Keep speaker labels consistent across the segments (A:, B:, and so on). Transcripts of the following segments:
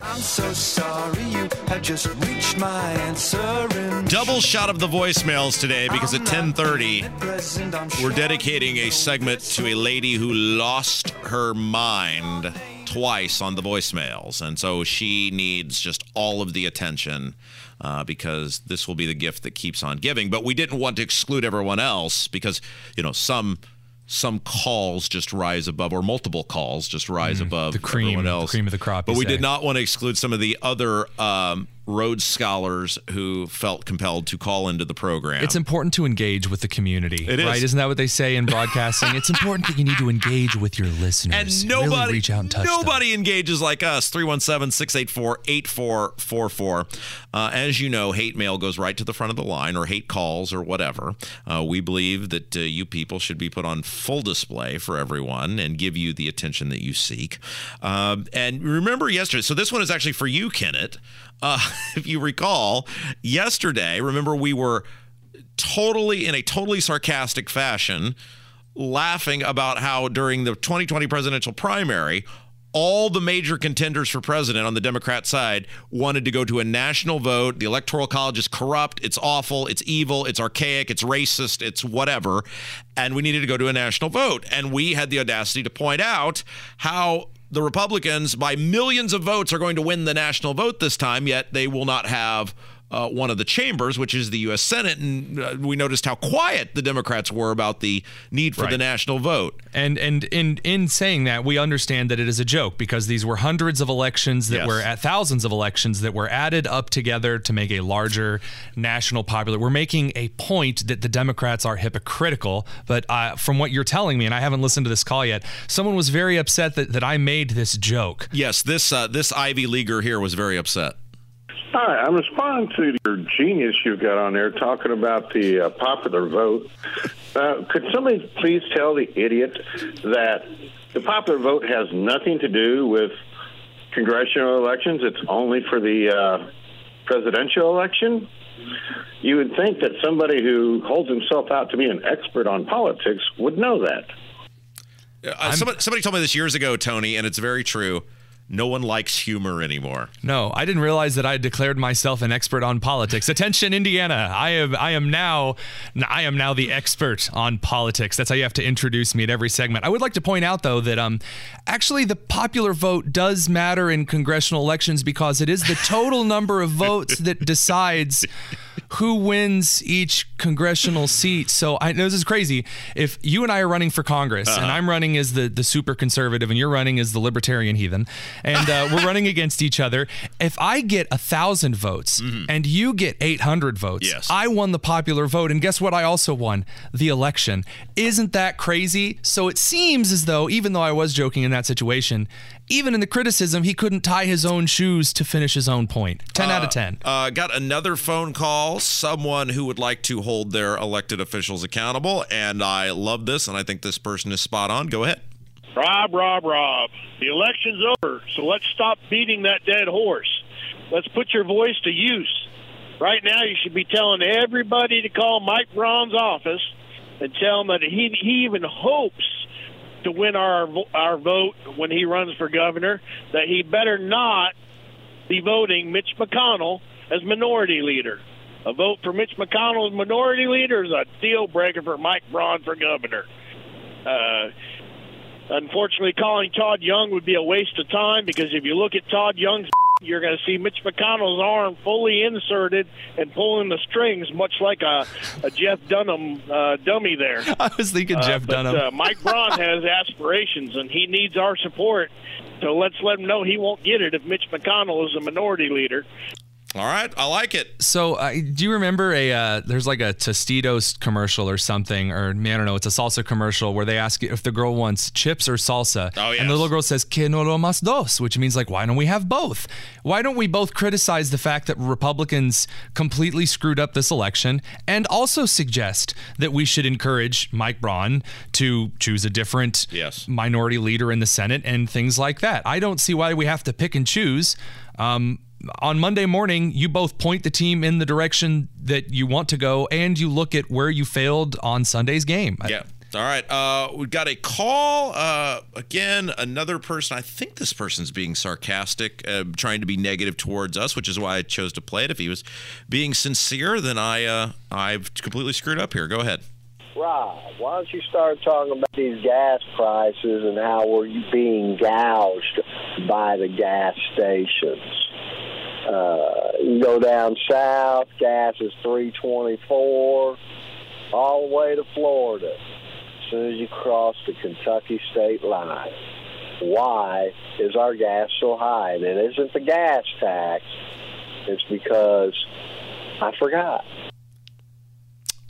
A: I'm so sorry you have just reached my answer.
B: Double shot of the voicemails today because at 10:30 we're dedicating a segment to a lady who lost her mind twice on the voicemails, and so she needs just all of the attention. Uh, because this will be the gift that keeps on giving. But we didn't want to exclude everyone else because, you know, some some calls just rise above, or multiple calls just rise above
C: Mm, the cream,
B: everyone else.
C: the cream of the crop.
B: But we
C: say.
B: did not want to exclude some of the other um, Rhodes scholars who felt compelled to call into the program.
C: It's important to engage with the community,
B: It is.
C: right? Isn't that what they say in broadcasting? it's important that you need to engage with your listeners.
B: and
C: Really
B: nobody
C: reach out and touch them.
B: nobody engages like us 317-684-8444 uh, as you know hate mail goes right to the front of the line or hate calls or whatever uh, we believe that uh, you people should be put on full display for everyone and give you the attention that you seek um, and remember yesterday so this one is actually for you kenneth uh, if you recall yesterday remember we were totally in a totally sarcastic fashion laughing about how during the 2020 presidential primary all the major contenders for president on the Democrat side wanted to go to a national vote. The Electoral College is corrupt. It's awful. It's evil. It's archaic. It's racist. It's whatever. And we needed to go to a national vote. And we had the audacity to point out how the Republicans, by millions of votes, are going to win the national vote this time, yet they will not have uh, one of the chambers, which is the U.S. Senate. And uh, we noticed how quiet the Democrats were about the need for the national vote.
C: And and in in saying that, we understand that it is a joke because these were hundreds of elections that
B: Yes.
C: were at thousands of elections that were added up together to make a larger national popular. We're making a point that the Democrats are hypocritical, but uh, from what you're telling me, and I haven't listened to this call yet, someone was very upset that, that I made this joke.
B: Yes, this uh, this Ivy Leaguer here was very upset.
D: Hi, I'm responding to your genius you've got on there talking about the uh, popular vote. Uh, could somebody please tell the idiot that the popular vote has nothing to do with congressional elections? It's only for the uh, presidential election? You would think that somebody who holds himself out to be an expert on politics would know that.
B: Uh, somebody, somebody told me this years ago, Tony, and it's very true. No one likes humor anymore.
C: No, I didn't realize that I declared myself an expert on politics. Attention, Indiana! I am I am now I am now the expert on politics. That's how you have to introduce me at every segment. I would like to point out though that um actually the popular vote does matter in congressional elections because it is the total number of votes that decides who wins each congressional seat. So I know this is crazy. If you and I are running for Congress and I'm running as the the super conservative and you're running as the libertarian heathen, and uh, we're running against each other, if I get a thousand votes and you get 800 votes,
B: Yes.
C: I won the popular vote. And guess what? I also won the election. Isn't that crazy? So it seems as though, even though I was joking in that situation, even in the criticism, he couldn't tie his own shoes to finish his own point. 10 out of 10.
B: Uh, got another phone call. Someone who would like to hold their elected officials accountable, and I love this, and I think this person is spot on. Go ahead.
E: Rob, Rob, Rob. The election's over, so let's stop beating that dead horse. Let's put your voice to use. Right now, you should be telling everybody to call Mike Braun's office and tell him that he he even hopes to win our our vote when he runs for governor. That he better not be voting Mitch McConnell as minority leader. A vote for Mitch McConnell as minority leader is a deal breaker for Mike Braun for governor. Uh, Unfortunately, calling Todd Young would be a waste of time because if you look at Todd Young's, you're going to see Mitch McConnell's arm fully inserted and pulling the strings, much like a, a Jeff Dunham uh, dummy there.
C: I was thinking Jeff
E: Uh, but,
C: Dunham.
E: Uh, Mike Braun has aspirations, and he needs our support. So let's let him know he won't get it if Mitch McConnell is a minority leader.
B: All right, I like it.
C: So, uh, do you remember a? Uh, there's like a Tostitos commercial or something, or I don't know. It's a salsa commercial where they ask if the girl wants chips or salsa,
B: Oh,
C: and the little girl says "Que no lo mas dos," which means like, why don't we have both? Why don't we both criticize the fact that Republicans completely screwed up this election, and also suggest that we should encourage Mike Braun to choose a different
B: Yes.
C: minority leader in the Senate and things like that. I don't see why we have to pick and choose. Um, on Monday morning, you both point the team in the direction that you want to go, and you look at where you failed on Sunday's game.
B: Yeah. All right. Uh, we've got a call. Uh, again, another person. I think this person's being sarcastic, uh, trying to be negative towards us, which is why I chose to play it. If he was being sincere, then I uh, I've completely screwed up here. Go ahead.
F: Rob, why don't you start talking about these gas prices and how we're being gouged by the gas stations? Uh, you go down south, gas is three twenty four, all the way to Florida. As soon as you cross the Kentucky state line, why is our gas so high? And it isn't the gas tax; it's because I forgot.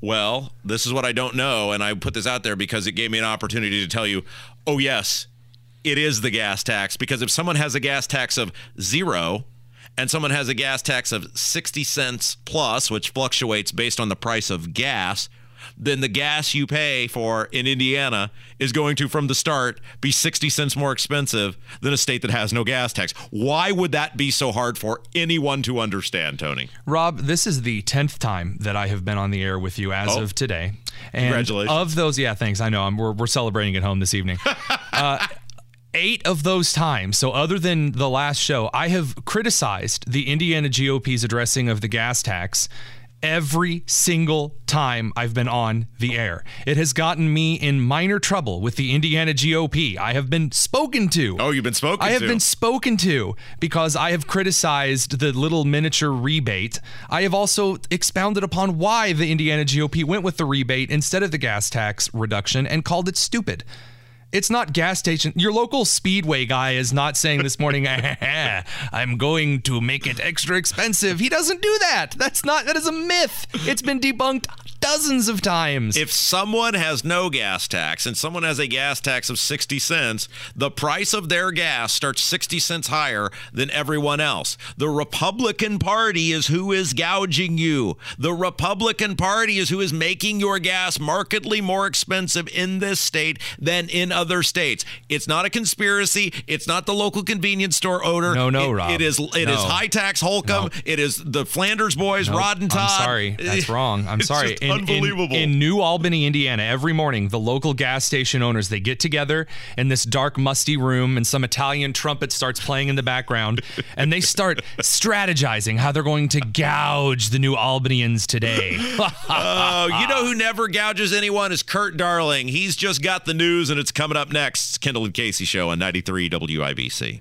B: Well, this is what I don't know, and I put this out there because it gave me an opportunity to tell you, oh yes, it is the gas tax. Because if someone has a gas tax of zero and someone has a gas tax of 60 cents plus, which fluctuates based on the price of gas, then the gas you pay for in Indiana is going to, from the start, be 60 cents more expensive than a state that has no gas tax. Why would that be so hard for anyone to understand, Tony?
C: Rob, this is the tenth time that I have been on the air with you as
B: Oh.
C: of today. And
B: Congratulations.
C: Of those, yeah, thanks. I know. I'm, we're, we're celebrating at home this evening. uh, eight of those times, so other than the last show, I have criticized the Indiana GOP's addressing of the gas tax. Every single time I've been on the air, it has gotten me in minor trouble with the Indiana GOP. I have been spoken to.
B: Oh, you've been spoken to
C: I have
B: to.
C: been spoken to because I have criticized the little miniature rebate. I have also expounded upon why the Indiana GOP went with the rebate instead of the gas tax reduction and called it stupid. It's not gas station. Your local Speedway guy is not saying this morning, I'm going to make it extra expensive. He doesn't do that. That's not, that is a myth. It's been debunked dozens of times.
B: If someone has no gas tax and someone has a gas tax of 60 cents, the price of their gas starts 60 cents higher than everyone else. The Republican Party is who is gouging you. The Republican Party is who is making your gas markedly more expensive in this state than in other states. It's not a conspiracy. It's not the local convenience store owner.
C: No, no,
B: It-
C: Rob.
B: It is it is
C: No.
B: high tax Holcomb.
C: No.
B: It is the Flanders boys,
C: Nope,
B: Rod and Todd.
C: I'm sorry. That's wrong. I'm
B: It's
C: sorry. In- in-
B: unbelievable.
C: In, New Albany, Indiana, every morning, the local gas station owners they get together in this dark, musty room, and some Italian trumpet starts playing in the background, and they start strategizing how they're going to gouge the New Albanians today.
B: Oh, you know who never gouges anyone is Kurt Darling. He's just got the news, and it's coming up next. It's Kendall and Casey show on 93 WIBC.